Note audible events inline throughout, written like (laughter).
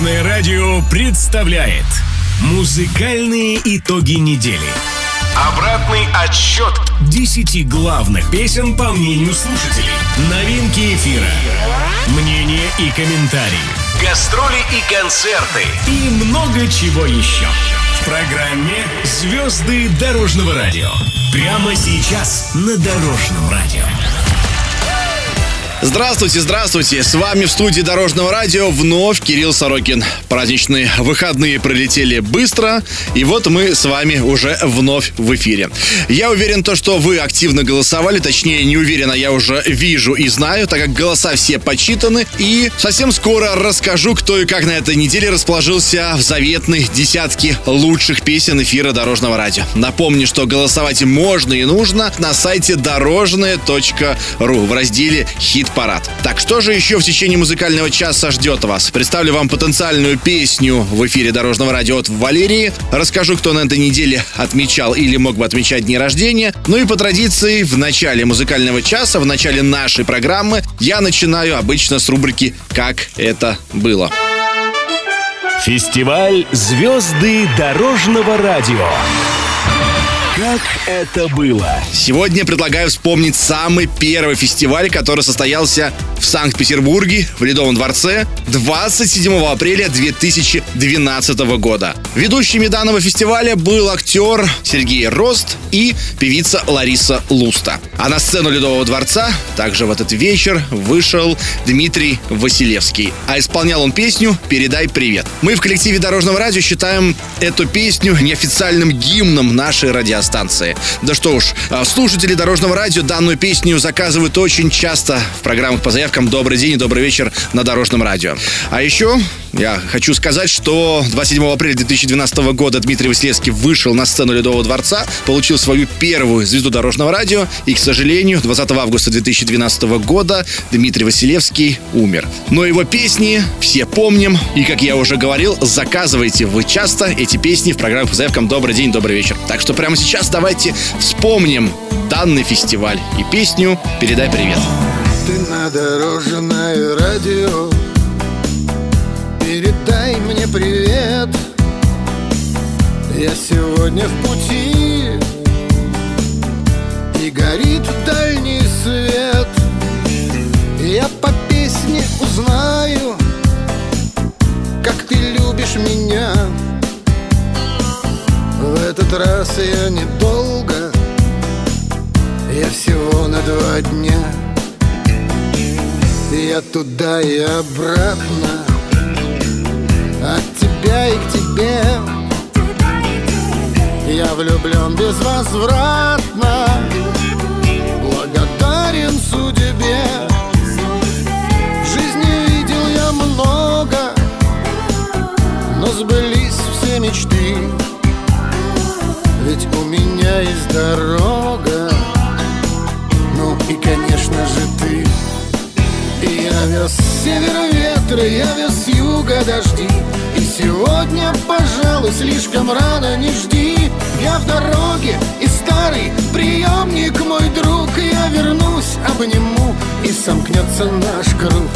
Дорожное радио представляет Музыкальные итоги недели. Обратный отсчет 10 главных песен по мнению слушателей. Новинки эфира. Мнения и комментарии. Гастроли и концерты. И много чего еще. В программе «Звезды дорожного радио». Прямо сейчас на Дорожном радио. Здравствуйте, здравствуйте! С вами в студии Дорожного радио вновь Кирилл Сорокин. Праздничные выходные пролетели быстро, и вот мы с вами уже вновь в эфире. Я уверен, то, что вы активно голосовали, точнее, не уверен, а я уже вижу и знаю, так как голоса все подсчитаны, и совсем скоро расскажу, кто и как на этой неделе расположился в заветной десятке лучших песен эфира Дорожного радио. Напомню, что голосовать можно и нужно на сайте дорожное.ру в разделе «Хит парад. Так что же еще в течение музыкального часа ждет вас? Представлю вам потенциальную песню в эфире Дорожного радио от Валерии. Расскажу, кто на этой неделе отмечал или мог бы отмечать дни рождения. Ну и по традиции в начале музыкального часа, в начале нашей программы я начинаю обычно с рубрики «Как это было». Фестиваль «Звезды дорожного радио». Как это было? Сегодня предлагаю вспомнить самый первый фестиваль, который состоялся в Санкт-Петербурге, в Ледовом дворце 27 апреля 2012 года. Ведущими данного фестиваля был актер Сергей Рост и певица Лариса Луста. А на сцену Ледового дворца также в этот вечер вышел Дмитрий Василевский. А исполнял он песню «Передай привет». Мы в коллективе Дорожного радио считаем эту песню неофициальным гимном нашей радиостанции. Да что уж, а слушатели Дорожного радио данную песню заказывают очень часто в программах по заявкам «Добрый день» и «Добрый вечер» на Дорожном радио. А еще я хочу сказать, что 27 апреля 2012 года Дмитрий Василевский вышел на сцену Ледового дворца, получил свою первую звезду дорожного радио, и, к сожалению, 20 августа 2012 года Дмитрий Василевский умер. Но его песни все помним, и, как я уже говорил, заказывайте вы часто эти песни в программе по заявкам «Добрый день, добрый вечер». Так что прямо сейчас давайте вспомним данный фестиваль и песню «Передай привет». Ты на дорожное радио Передай мне привет. Я сегодня в пути И горит дальний свет. Я по песне узнаю Как ты любишь меня. В этот раз я недолго Я всего на два дня. Я туда и обратно От тебя и к тебе. Я влюблен безвозвратно. Благодарен судьбе. В жизни видел я много Но сбылись все мечты. Ведь у меня есть дорога я вез с севера ветры, я вез с юга дожди. И сегодня, пожалуй, слишком рано не жди. Я в дороге и старый приемник мой друг Я вернусь, обниму и сомкнется наш круг.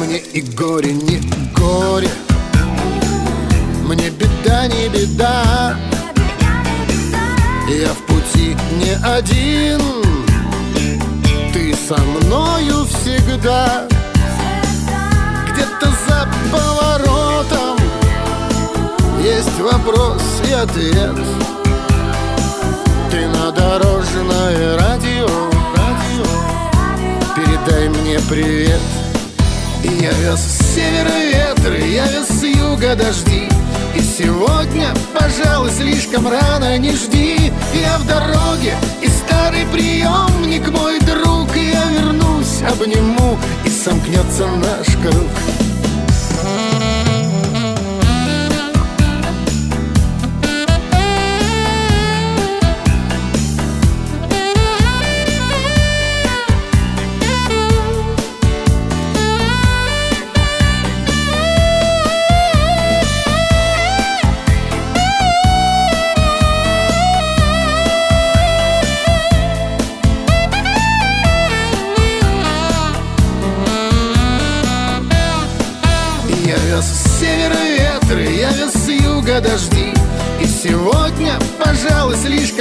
Мне и горе не горе. Мне беда не беда. Я в пути не один со мною всегда. Где-то за поворотом Есть вопрос и ответ. Ты на дорожное радио, радио Передай мне привет. Я вез с севера ветры, я вез с юга дожди. И сегодня, пожалуй, слишком рано не жди. Я в дороге, и старый приемник мой друг и сомкнется наш круг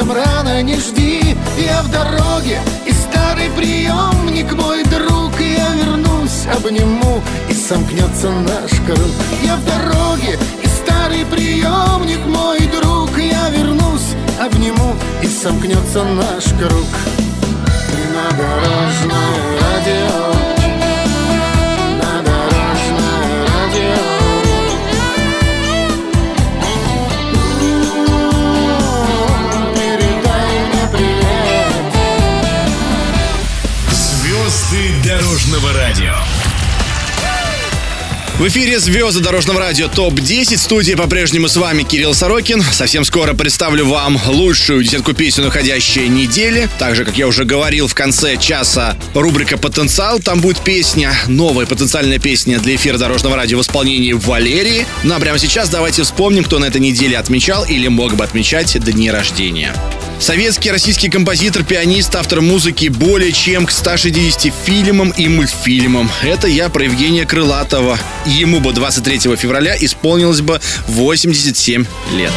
слишком рано не жди Я в дороге, и старый приемник мой друг Я вернусь, обниму, и сомкнется наш круг. Я в дороге, и старый приемник мой друг Я вернусь, обниму, и сомкнется наш круг. На дорожное радио Дорожного радио. В эфире «Звезды дорожного радио ТОП-10». В студии по-прежнему с вами Кирилл Сорокин. Совсем скоро представлю вам лучшую десятку песен уходящей недели. Также, как я уже говорил, в конце часа рубрика «Потенциал». Там будет песня, новая потенциальная песня для эфира дорожного радио в исполнении Валерии. Ну а прямо сейчас давайте вспомним, кто на этой неделе отмечал или мог бы отмечать дни рождения. Советский российский композитор, пианист, автор музыки более чем к 160 фильмам и мультфильмам. Это я про Евгения Крылатова. Ему бы 23 февраля исполнилось бы 87 лет.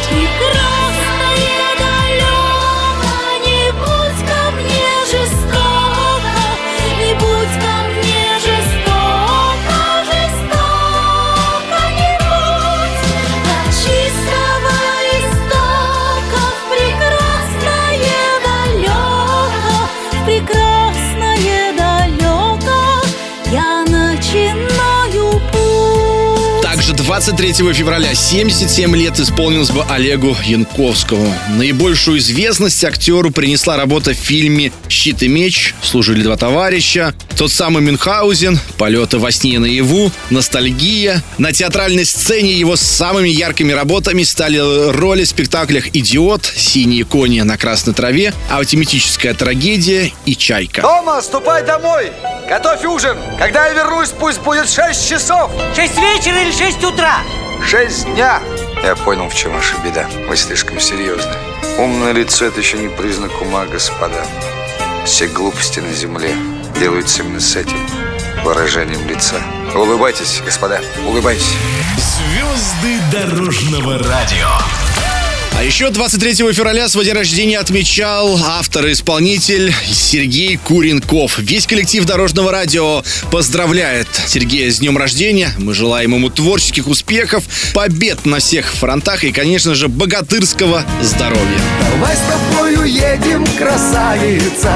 23 февраля 77 лет исполнилось бы Олегу Янковскому. Наибольшую известность актеру принесла работа в фильме «Щит и меч», «Служили два товарища», тот самый Мюнхгаузен, «Полеты во сне и наяву», «Ностальгия». На театральной сцене его самыми яркими работами стали роли в спектаклях «Идиот», «Синие кони на красной траве», «Автоматическая трагедия» и «Чайка». Тома, ступай домой! Готовь ужин! Когда я вернусь, пусть будет 6 часов! 6 вечера или 6 утра? 6 дня! Я понял, в чем ваша беда. Вы слишком серьезны. Умное лицо – это еще не признак ума, господа. Все глупости на земле делаются именно с этим выражением лица. Улыбайтесь, господа, улыбайтесь. Звезды дорожного радио. А еще 23 февраля свой день рождения отмечал автор и исполнитель Сергей Куренков. Весь коллектив Дорожного радио поздравляет Сергея с днем рождения. Мы желаем ему творческих успехов, побед на всех фронтах и, конечно же, богатырского здоровья. Давай с тобой уедем, красавица,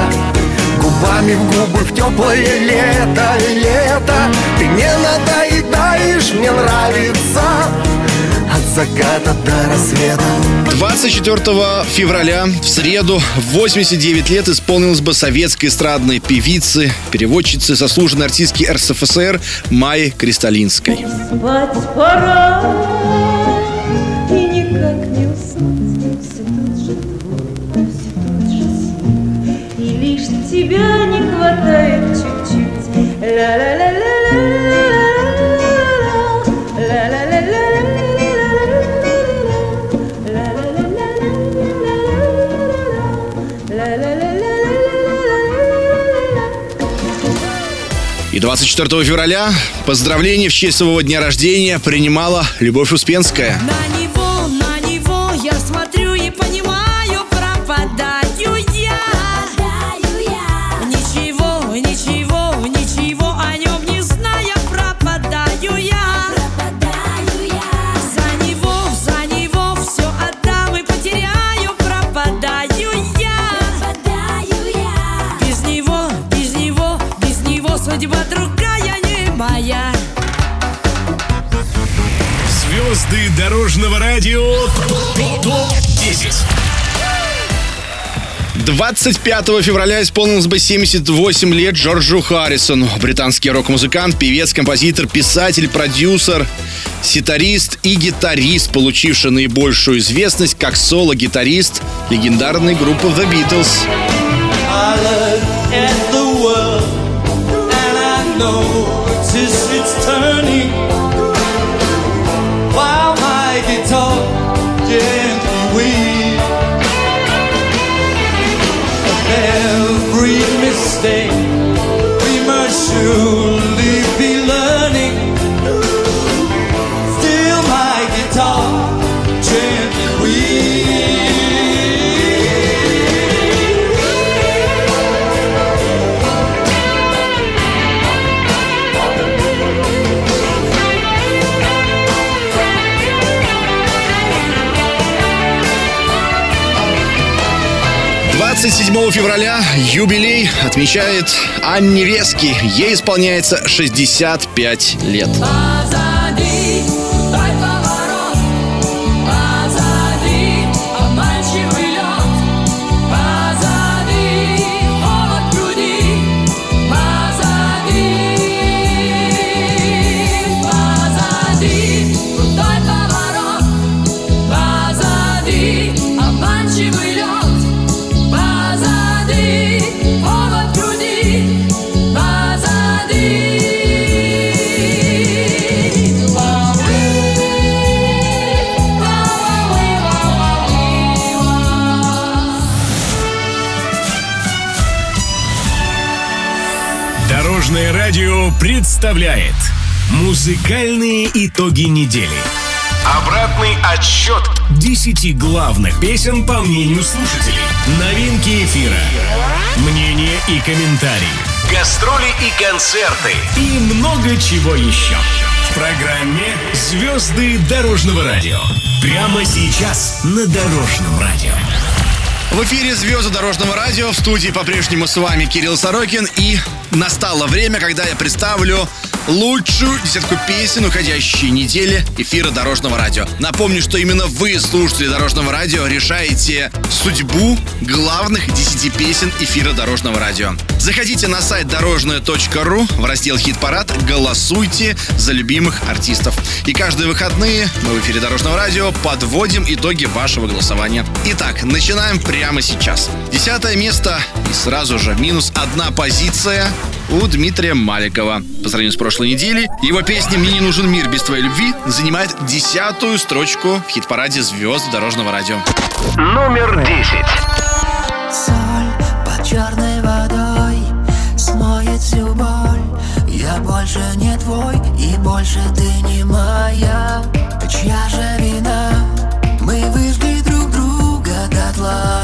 Губами в губы в теплое лето, лето Ты не надоедаешь, мне нравится заката до рассвета 24 февраля в среду 89 лет исполнилось бы советской эстрадной певицы, переводчицы, заслуженной артистки РСФСР Майи Кристалинской. Спать пора, и никак не уснуть, все тот же твой, все тот же сон, и лишь тебя не хватает чуть-чуть, ла-ла-ла-ла-ла. 24 февраля поздравления в честь своего дня рождения принимала Любовь Успенская. На дорожного радио ТОП-10. 25 февраля исполнилось бы 78 лет Джорджу Харрисону. Британский рок-музыкант, певец, композитор, писатель, продюсер, ситарист и гитарист, получивший наибольшую известность как соло-гитарист легендарной группы The Beatles. I look at the world and I notice it's turning 27 февраля юбилей отмечает Анне Вески. Ей исполняется 65 лет. Позади, представляет Музыкальные итоги недели Обратный отсчет 10 главных песен по мнению слушателей. Новинки эфира Мнения и комментарии Гастроли и концерты И много чего еще. В программе «Звезды дорожного радио» Прямо сейчас на Дорожном радио В эфире «Звезды дорожного радио». В студии по-прежнему с вами Кирилл Сорокин. И настало время, когда я представлю лучшую десятку песен уходящей недели эфира Дорожного радио. Напомню, что именно вы, слушатели Дорожного радио, решаете судьбу главных 10 песен эфира Дорожного радио. Заходите на сайт дорожное.ру в раздел «Хит-парад», голосуйте за любимых артистов. И каждые выходные мы в эфире Дорожного радио подводим итоги вашего голосования. Итак, начинаем прямо сейчас. Десятое место и сразу же минус одна позиция у Дмитрия Маликова. По сравнению с прошлой неделей, его песня «Мне не нужен мир без твоей любви» занимает десятую строчку в хит-параде звезд дорожного радио. Номер 10 Соль под черной водой смоет всю боль Я больше не твой и больше ты не моя Чья же вина? Мы выжгли друг друга дотла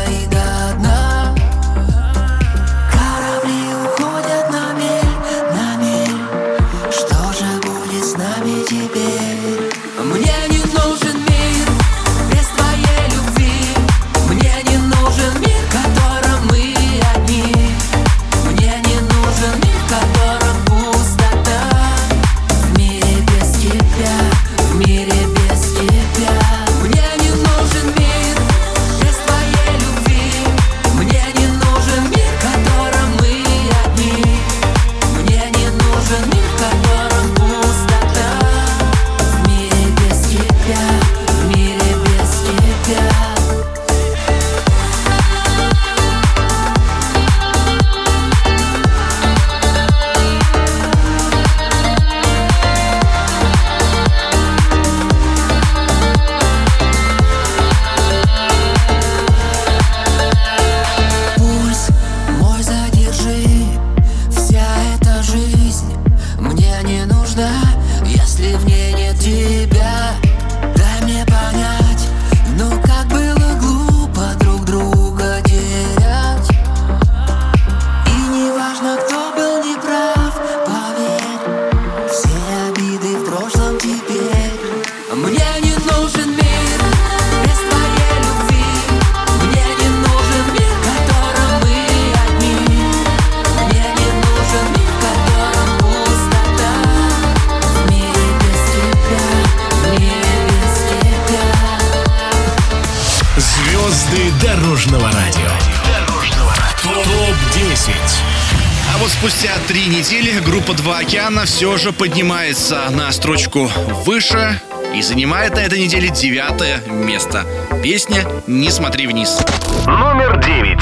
«Два океана» все же поднимается на строчку выше и занимает на этой неделе девятое место. Песня «Не смотри вниз». Номер 9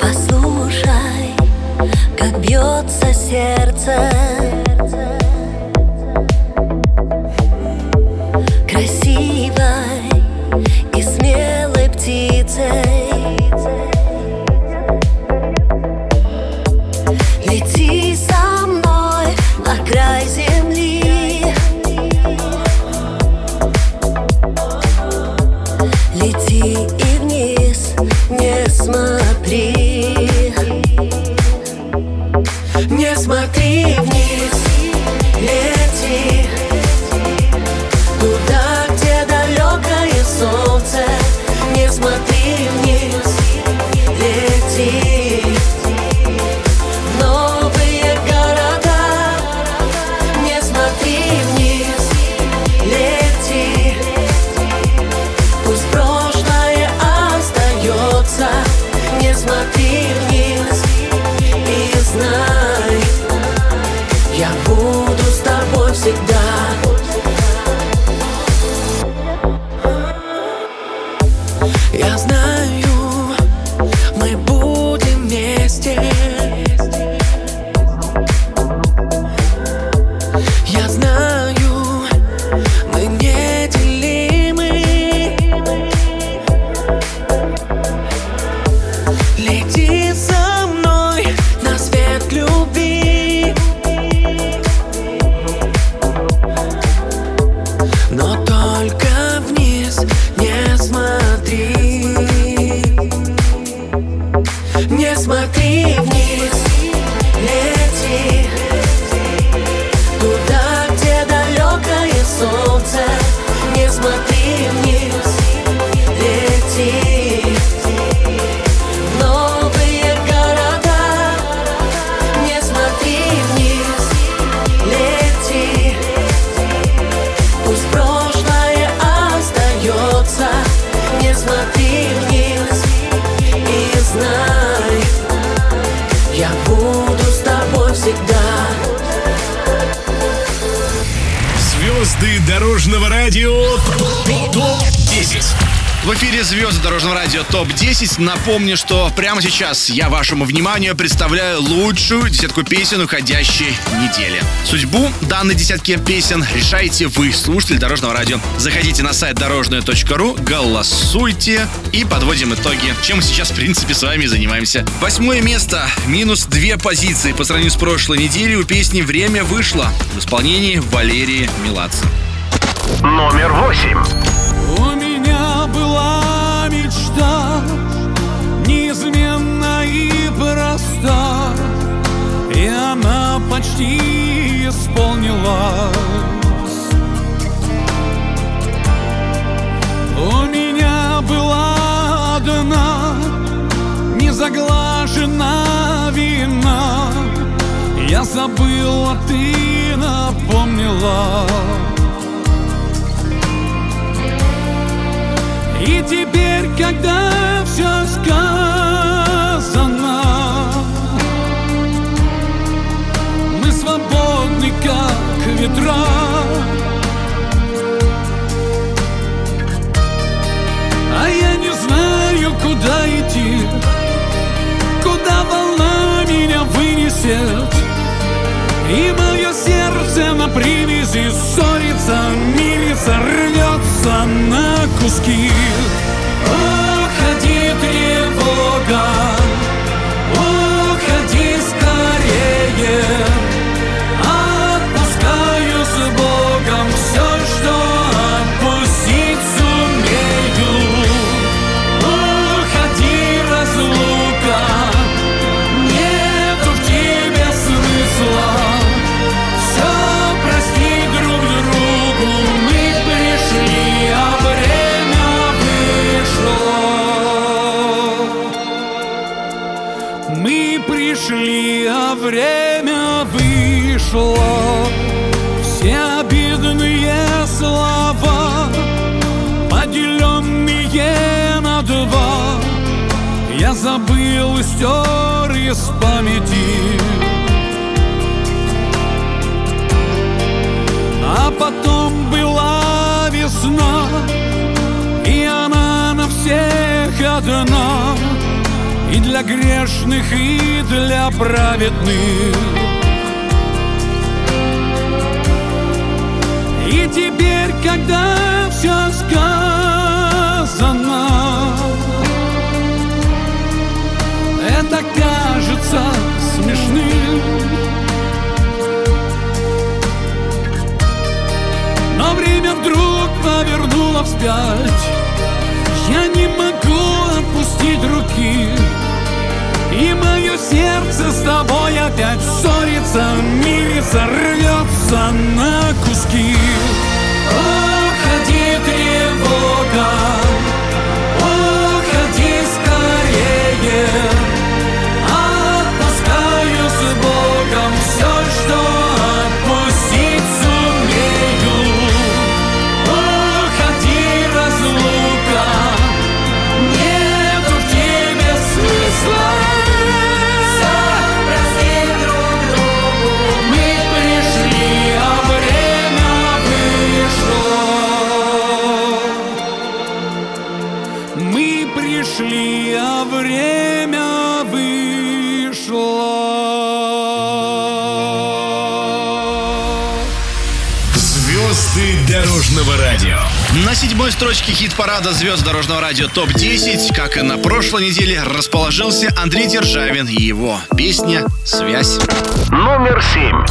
Послушай, как бьется сердце Красивой и смелой птицей Лети звезды дорожного радио ТОП-10. Напомню, что прямо сейчас я вашему вниманию представляю лучшую десятку песен уходящей недели. Судьбу данной десятки песен решаете вы, слушатель дорожного радио. Заходите на сайт дорожное.ру, голосуйте и подводим итоги, чем мы сейчас, в принципе, с вами занимаемся. Восьмое место, минус две позиции по сравнению с прошлой неделей у песни «Время вышло» в исполнении Валерии Меладзе. Номер восемь. И она почти исполнилась. У меня была одна Незаглажена вина. Я забыл, а ты напомнила. И теперь, когда все сказано, ветра. А я не знаю, куда идти, куда волна меня вынесет. И мое сердце на привязи ссорится, мирится, рвется на куски. Памяти. А потом была весна, и она на всех одна, и для грешных, и для праведных. И теперь, когда все сказано, это кажется смешным. Но время вдруг повернуло вспять. Я не могу отпустить руки. И мое сердце с тобой опять ссорится Мирится, рвется на куски. Уходи, тревога Звезды дорожного радио. На седьмой строчке хит-парада звезд дорожного радио ТОП-10, как и на прошлой неделе, расположился Андрей Державин и его песня «Связь». Номер семь.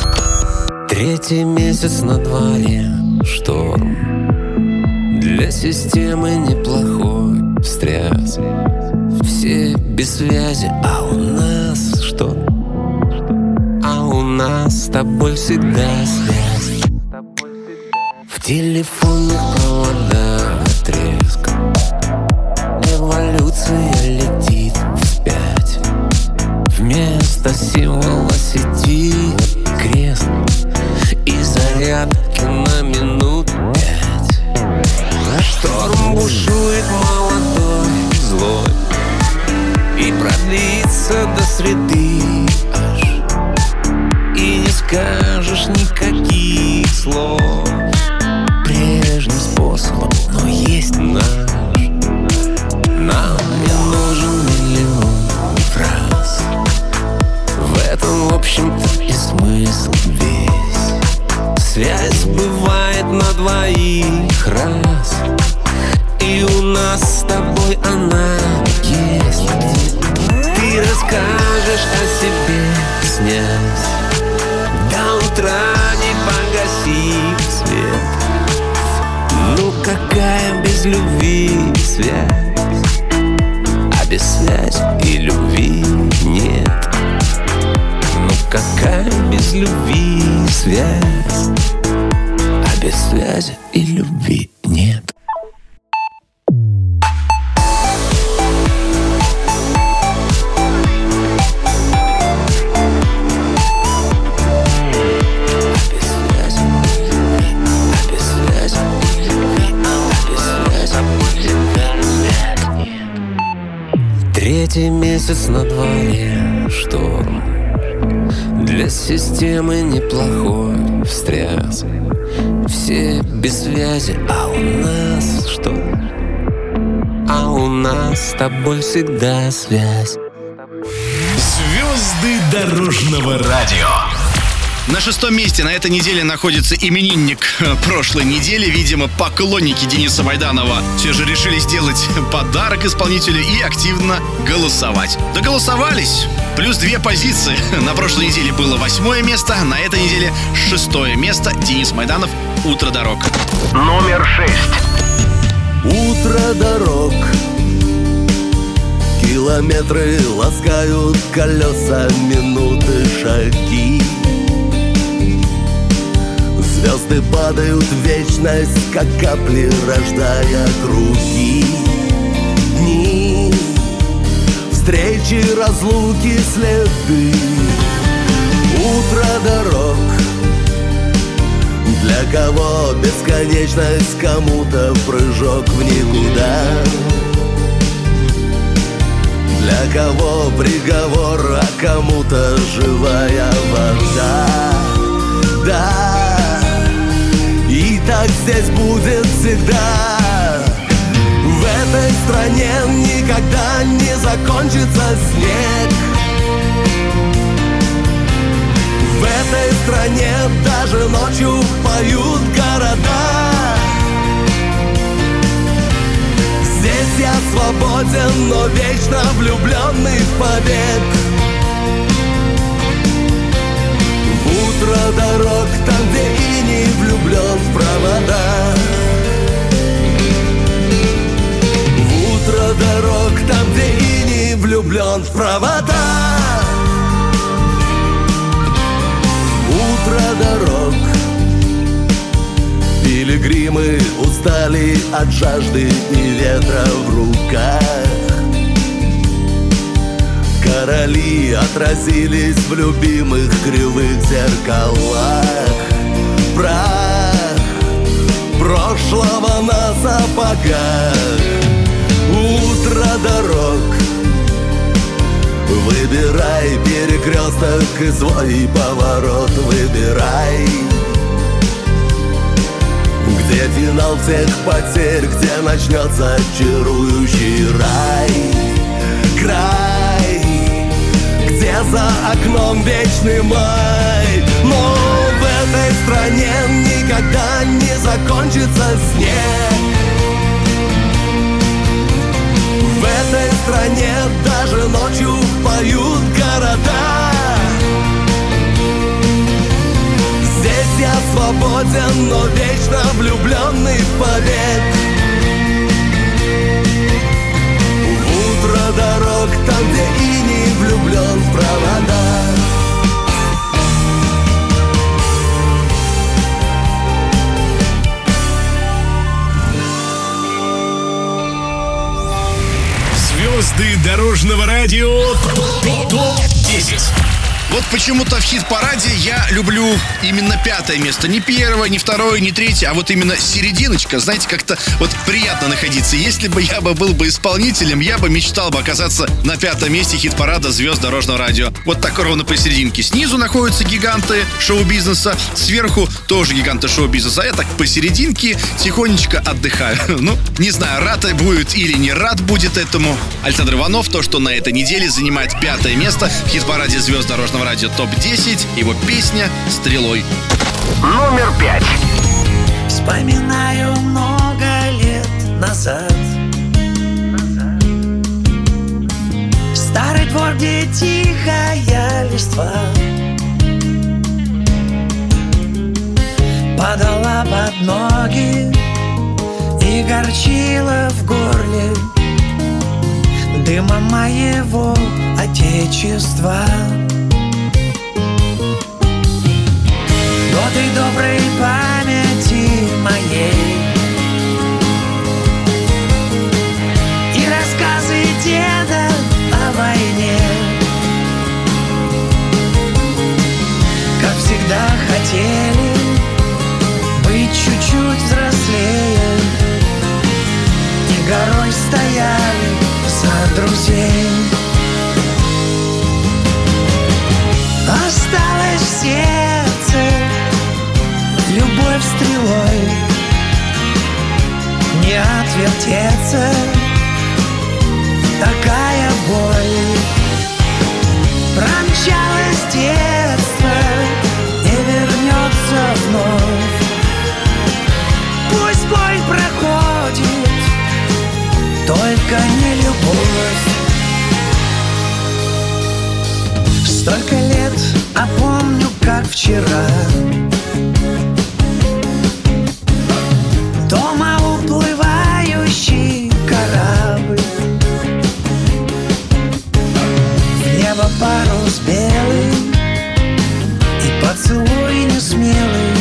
Третий месяц на дворе шторм Для системы неплохой встряс Все без связи, а у нас что? А у нас с тобой всегда связь. В телефонных проводах треск Эволюция летит вспять Вместо символа сети какая без любви связь. А без связи и любви нет. Ну какая без любви связь? А без связи и любви месяц на дворе шторм Для системы неплохой встряс Все без связи, а у нас что? А у нас с тобой всегда связь Звезды дорожного радио. На шестом месте на этой неделе находится именинник э, прошлой недели. Видимо, поклонники Дениса Майданова все же решили сделать подарок исполнителю и активно голосовать. Доголосовались. Плюс две позиции. (laughs) На прошлой неделе было восьмое место, на этой неделе шестое место. Денис Майданов «Утро дорог». Номер шесть. Утро дорог Километры ласкают колеса, минуты, шаги Звезды падают в вечность, как капли, рождая круги. Дни, встречи, разлуки, следы Утро дорог. Для кого бесконечность, кому-то прыжок в никуда. Для кого приговор, а кому-то живая вода. Да, так здесь будет всегда. В этой стране никогда не закончится снег. В этой стране даже ночью поют города. Здесь я свободен, но вечно влюбленный в побег В утро дорог, там, где и не влюблен в провода. В утро дорог, там, где и не влюблен в провода. Утро дорог. Пилигримы устали от жажды и ветра в руках Короли отразились в любимых кривых зеркалах. Прах прошлого на сапогах. Утро дорог. Выбирай перекресток и свой поворот выбирай. Где финал всех потерь, где начнется чарующий рай. Край, где за окном вечный май. Но в этой стране никогда не закончится снег. В этой стране даже ночью поют города. Здесь я свободен, но вечно влюбленный в побег дорог, там, где и не влюблен в провода Звезды дорожного радио. Топ-10. Вот почему-то в хит-параде я люблю именно пятое место. Не первое, не второе, не третье, а вот именно серединочка. Знаете, как-то вот приятно находиться. Если бы я бы был бы исполнителем, я бы мечтал бы оказаться на пятом месте хит-парада звезд дорожного радио. Вот так ровно посерединке. Снизу находятся гиганты шоу-бизнеса, сверху тоже гиганты шоу-бизнеса. А я так посерединке тихонечко отдыхаю. (laughs) Ну, не знаю, рад будет или не рад будет этому. Александр Иванов, то, что на этой неделе занимает пятое место в хит-параде звезд дорожного Дорожного радио ТОП-10. Его песня «Стрелой». Номер пять. Вспоминаю много лет назад Старый двор, где тихая листва Падала под ноги и горчила в горле Дыма моего отечества Годы доброй памяти моей. И рассказы деда о войне. Как всегда хотели быть чуть-чуть взрослее. И горой стояли за друзей. Осталось в стрелой Не отвертеться Такая боль. Промчалось детство Не вернется вновь. Пусть боль проходит Только не любовь. Столько лет, а помню, как вчера парус белый И поцелуй несмелый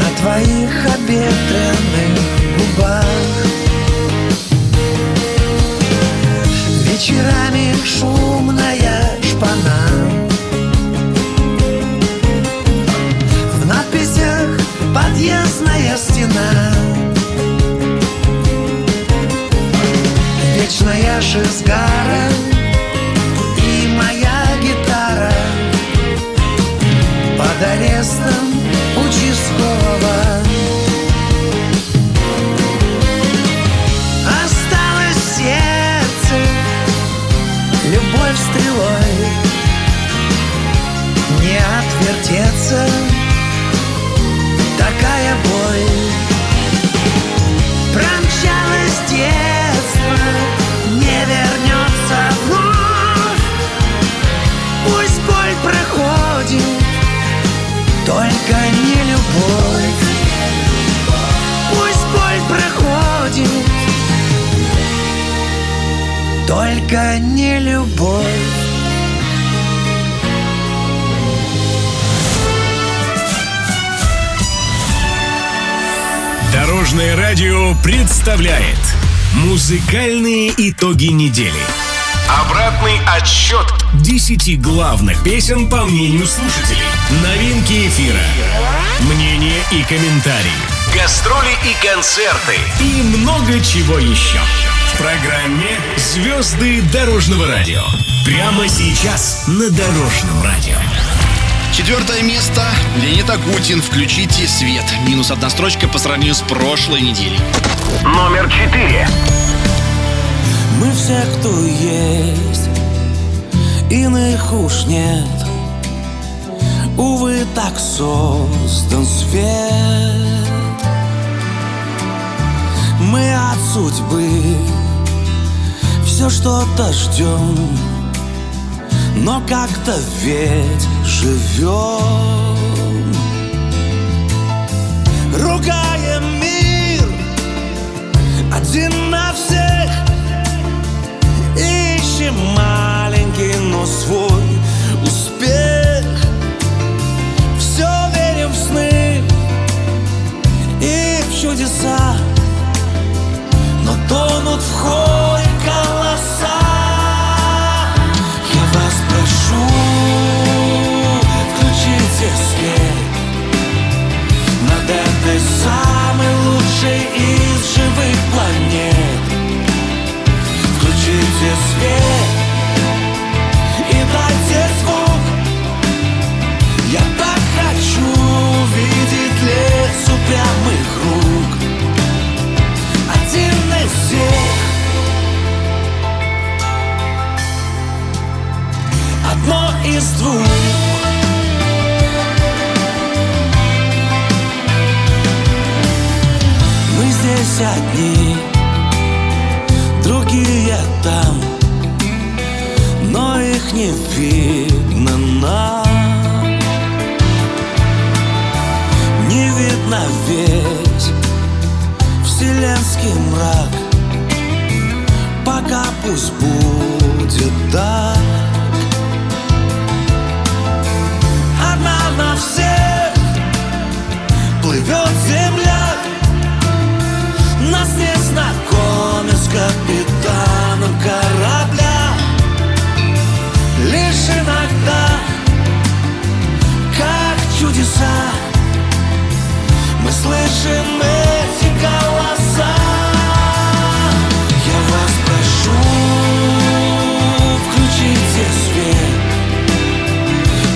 На твоих обветренных губах. Вечерами шумная шпана. В надписях подъездная стена. Вечная шизгара Под арестом участкового Осталось сердце Любовь стрелой. Не отвертеться Дорожное радио представляет Музыкальные итоги недели. Обратный отсчет 10 главных песен по мнению слушателей. Новинки эфира. Мнения и комментарии. Гастроли и концерты. И много чего еще. В программе «Звезды дорожного радио». Прямо сейчас на Дорожном радио. Четвертое место. Леонид Агутин. Включите свет. Минус одна строчка по сравнению с прошлой неделей. Номер четыре. Мы все, кто есть, иных уж нет. Увы, так создан свет. Мы от судьбы все что-то ждем, но как-то ведь живем. Ругаем мир один на всех, ищем маленький, но свой слышим эти голоса. Я вас прошу Включите свет.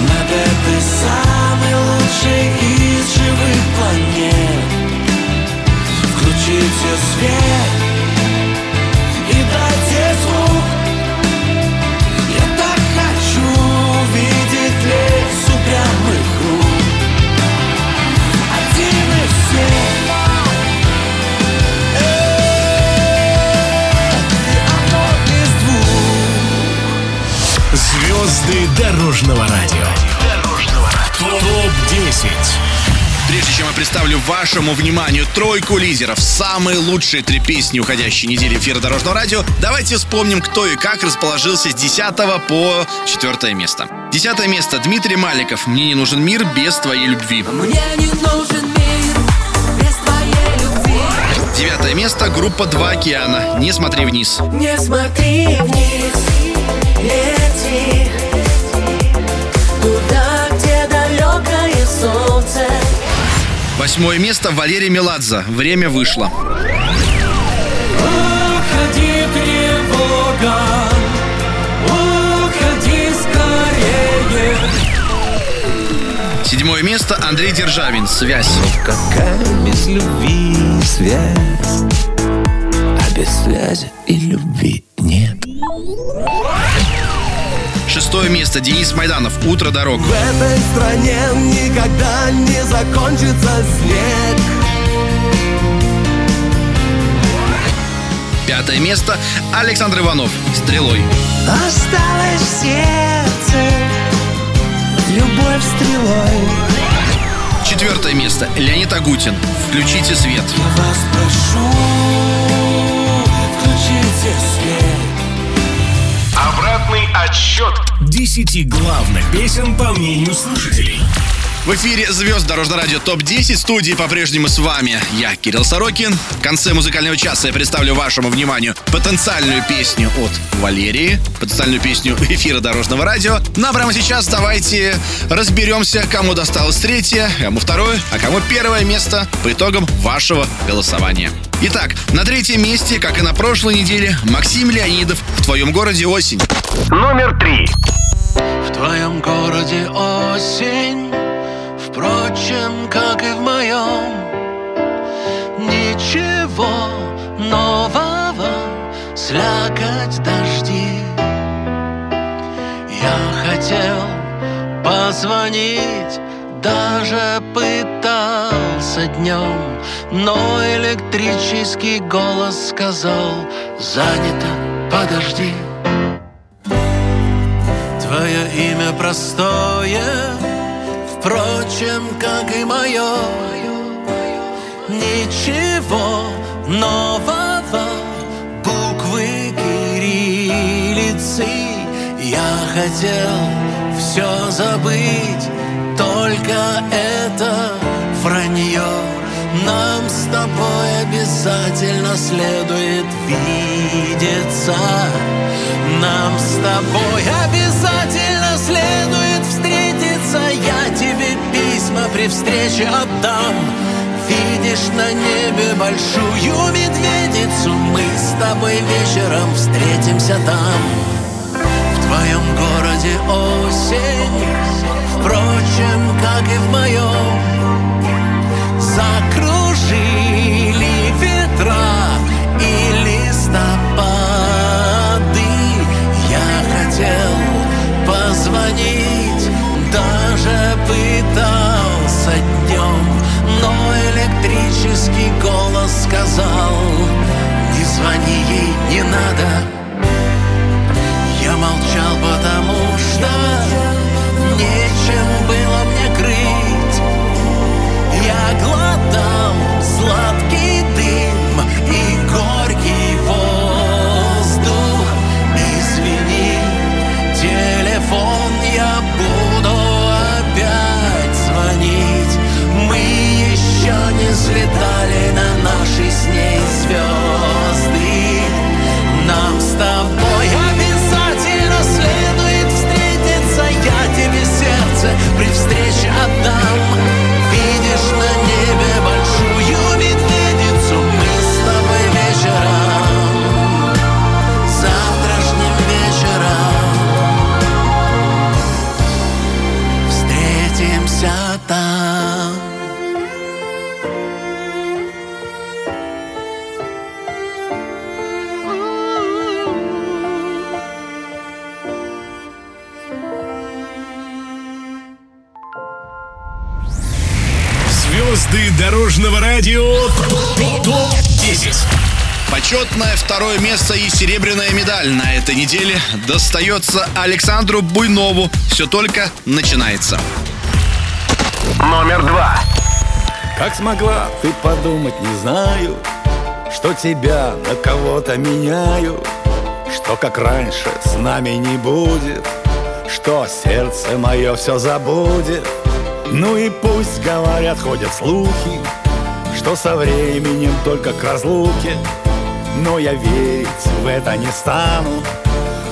Над этой самой лучшей из живых планет. Включите свет Звезды дорожного радио. Топ-10. Прежде чем я представлю вашему вниманию тройку лидеров, самые лучшие три песни уходящей недели эфира Дорожного радио, давайте вспомним, кто и как расположился с 10 по 4 место. Десятое место Дмитрий Маликов «Мне не нужен мир без твоей любви». Мне не нужен мир без твоей любви Девятое место группа «Два океана» «Не смотри вниз». Не смотри вниз, солнце Восьмое место Валерий Меладзе «Время вышло». Уходи, тревога, уходи скорее. Седьмое место Андрей Державин «Связь». Какая без любви связь? А без связи и любви нет. Шестое место. Денис Майданов. «Утро дорог». В этой стране никогда не закончится снег. Пятое место. Александр Иванов. «Стрелой». Осталось в сердце. Любовь стрелой. Четвертое место. Леонид Агутин. «Включите свет». Я вас прошу Включите свет Обратный отсчет 10 главных песен по мнению слушателей. В эфире звезд Дорожного радио ТОП-10. В студии по-прежнему с вами я, Кирилл Сорокин. В конце музыкального часа я представлю вашему вниманию потенциальную песню от Валерии, потенциальную песню эфира Дорожного радио. Ну а прямо сейчас давайте разберемся, кому досталось третье, кому второе, а кому первое место по итогам вашего голосования. Итак, на третьем месте, как и на прошлой неделе, Максим Леонидов «В твоем городе осень». Номер три. В твоем городе осень Впрочем, как и в моем Ничего нового Слякоть дожди. Я хотел позвонить Даже пытался днем Но электрический голос сказал Занято, подожди Твое имя простое, впрочем, как и мое. Ничего нового, буквы кириллицы. Я хотел все забыть, только это вранье. Нам с тобой обязательно следует видеться. Нам с тобой обязательно следует встретиться Я тебе письма при встрече отдам. Видишь на небе большую медведицу Мы с тобой вечером встретимся там. В твоем городе осень Впрочем, как и в моем. Закружили ветра и листопады. Я хотел позвонить уже пытался днем, но электрический голос сказал, не звони ей, не надо. Я молчал, потому что этой неделе достается Александру Буйнову. Все только начинается. Номер два. Как смогла ты подумать, не знаю Что тебя на кого-то меняю Что как раньше с нами не будет Что сердце мое все забудет Ну и пусть говорят, ходят слухи Что со временем только к разлуке Но я верить в это не стану.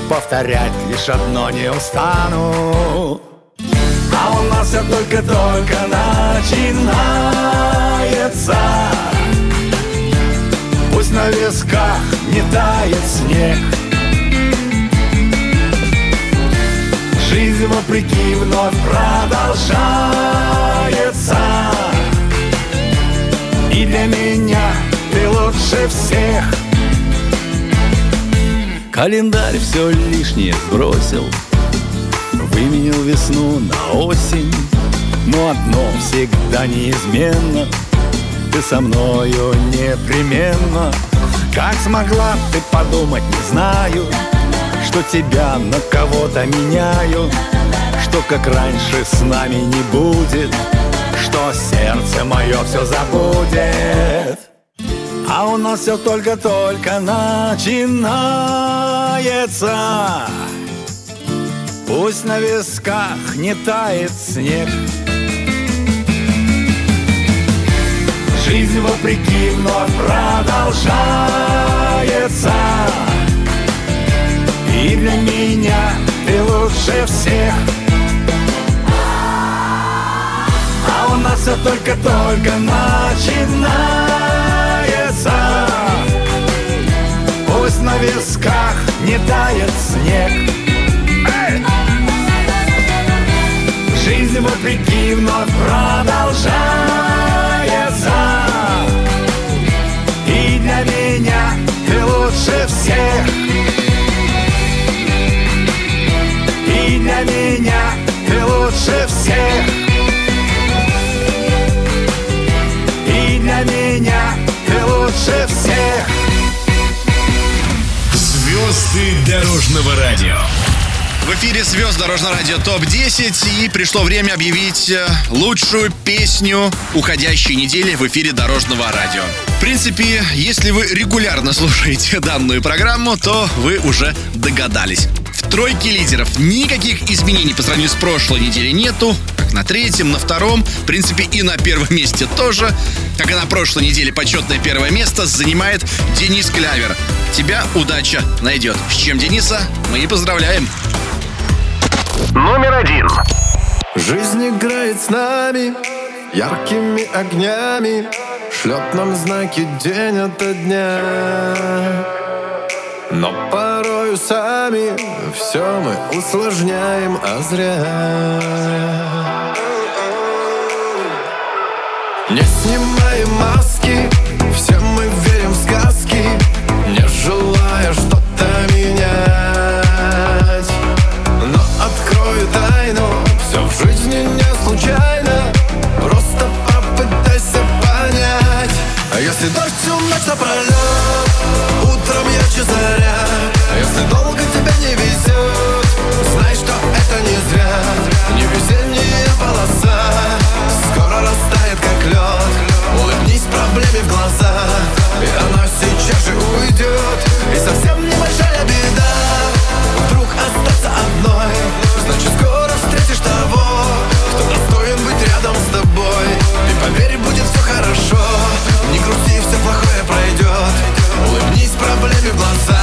Повторять лишь одно не устану. А у нас все только-только начинается. Пусть на висках не тает снег. Жизнь вопреки вновь продолжается. И для меня ты лучше всех Календарь все лишнее сбросил. Выменил весну на осень. Но одно всегда неизменно. Ты со мною непременно. Как смогла ты подумать, не знаю. Что тебя на кого-то меняю. Что как раньше с нами не будет. Что сердце мое все забудет А у нас все только-только начинается. Пусть на висках не тает снег. Жизнь вопреки вновь продолжается. И для меня ты лучше всех. А у нас все только-только начинается висках не тает снег. Жизнь вопреки вновь продолжается. И для меня ты лучше всех. И для меня ты лучше всех Звезды дорожного радио. В эфире звезд Дорожного радио ТОП-10 и пришло время объявить э, лучшую песню уходящей недели в эфире Дорожного радио. В принципе, если вы регулярно слушаете (laughs) данную программу, то вы уже догадались. В тройке лидеров никаких изменений по сравнению с прошлой неделей нету. На третьем, на втором, в принципе и на первом месте тоже. Как и на прошлой неделе почетное первое место занимает Денис Клявер. Тебя удача найдет. С чем Дениса мы и поздравляем. Номер один. Жизнь играет с нами яркими огнями, шлет нам знаки день ото дня. Но порою сами все мы усложняем, а зря. Не снимаем маски, И она сейчас же уйдет. И совсем небольшая беда. Вдруг остаться одной. Значит скоро встретишь того Кто достоин быть рядом с тобой. И поверь, будет все хорошо. Не грусти, все плохое пройдет Улыбнись проблеме в глаза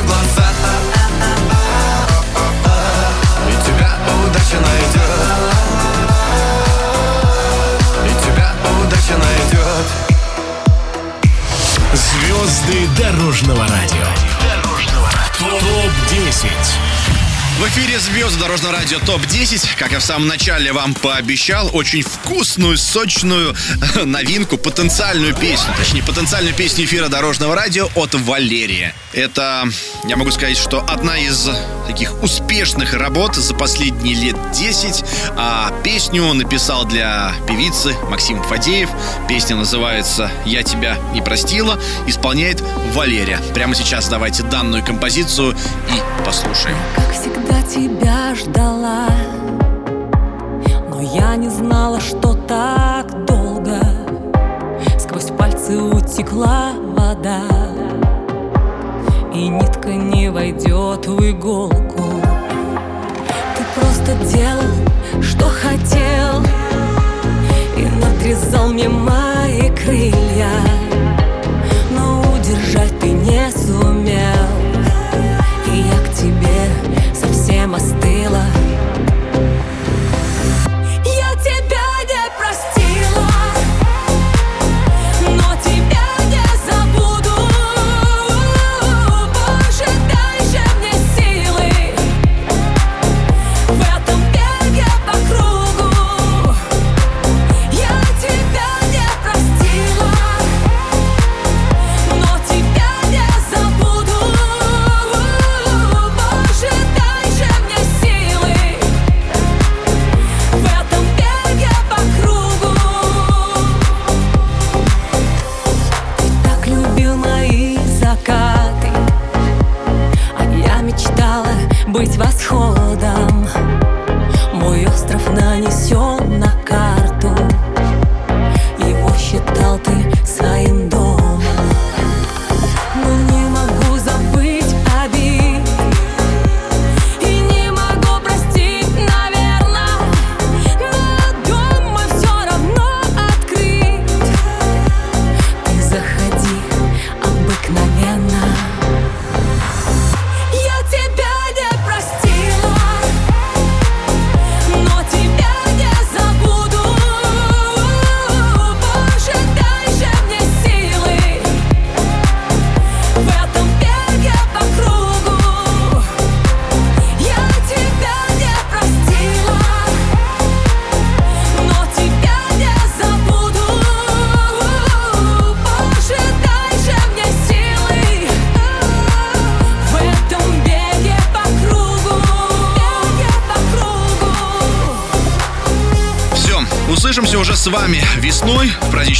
в глаза. И тебя удача найдет. И тебя удача найдет. Звезды дорожного радио. Топ-10 в эфире звезды дорожного радио ТОП-10. Как я в самом начале вам пообещал, очень вкусную, сочную (laughs) новинку, потенциальную песню, точнее, потенциальную песню эфира дорожного радио от Валерия. Это, я могу сказать, что одна из таких успешных работ за последние лет 10. А песню написал для певицы Максим Фадеев. Песня называется «Я тебя не простила». Исполняет Валерия. Прямо сейчас давайте данную композицию и послушаем. Тебя ждала Но я не знала, что так долго. Сквозь пальцы утекла вода И нитка не войдет в иголку. Ты просто делал, что хотел И надрезал мне мои крылья Но удержать ты не сумел совсем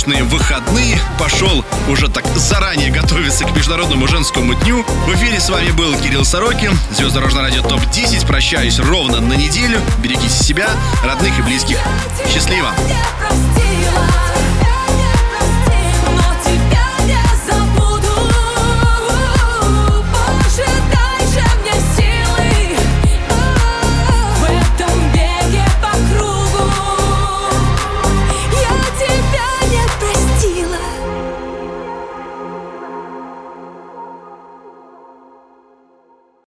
праздничные выходные. Пошел уже так заранее готовиться к Международному женскому дню. В эфире с вами был Кирилл Сорокин, Звезд Дорожного радио ТОП-10. Прощаюсь ровно на неделю. Берегите себя, родных и близких. Счастливо! простила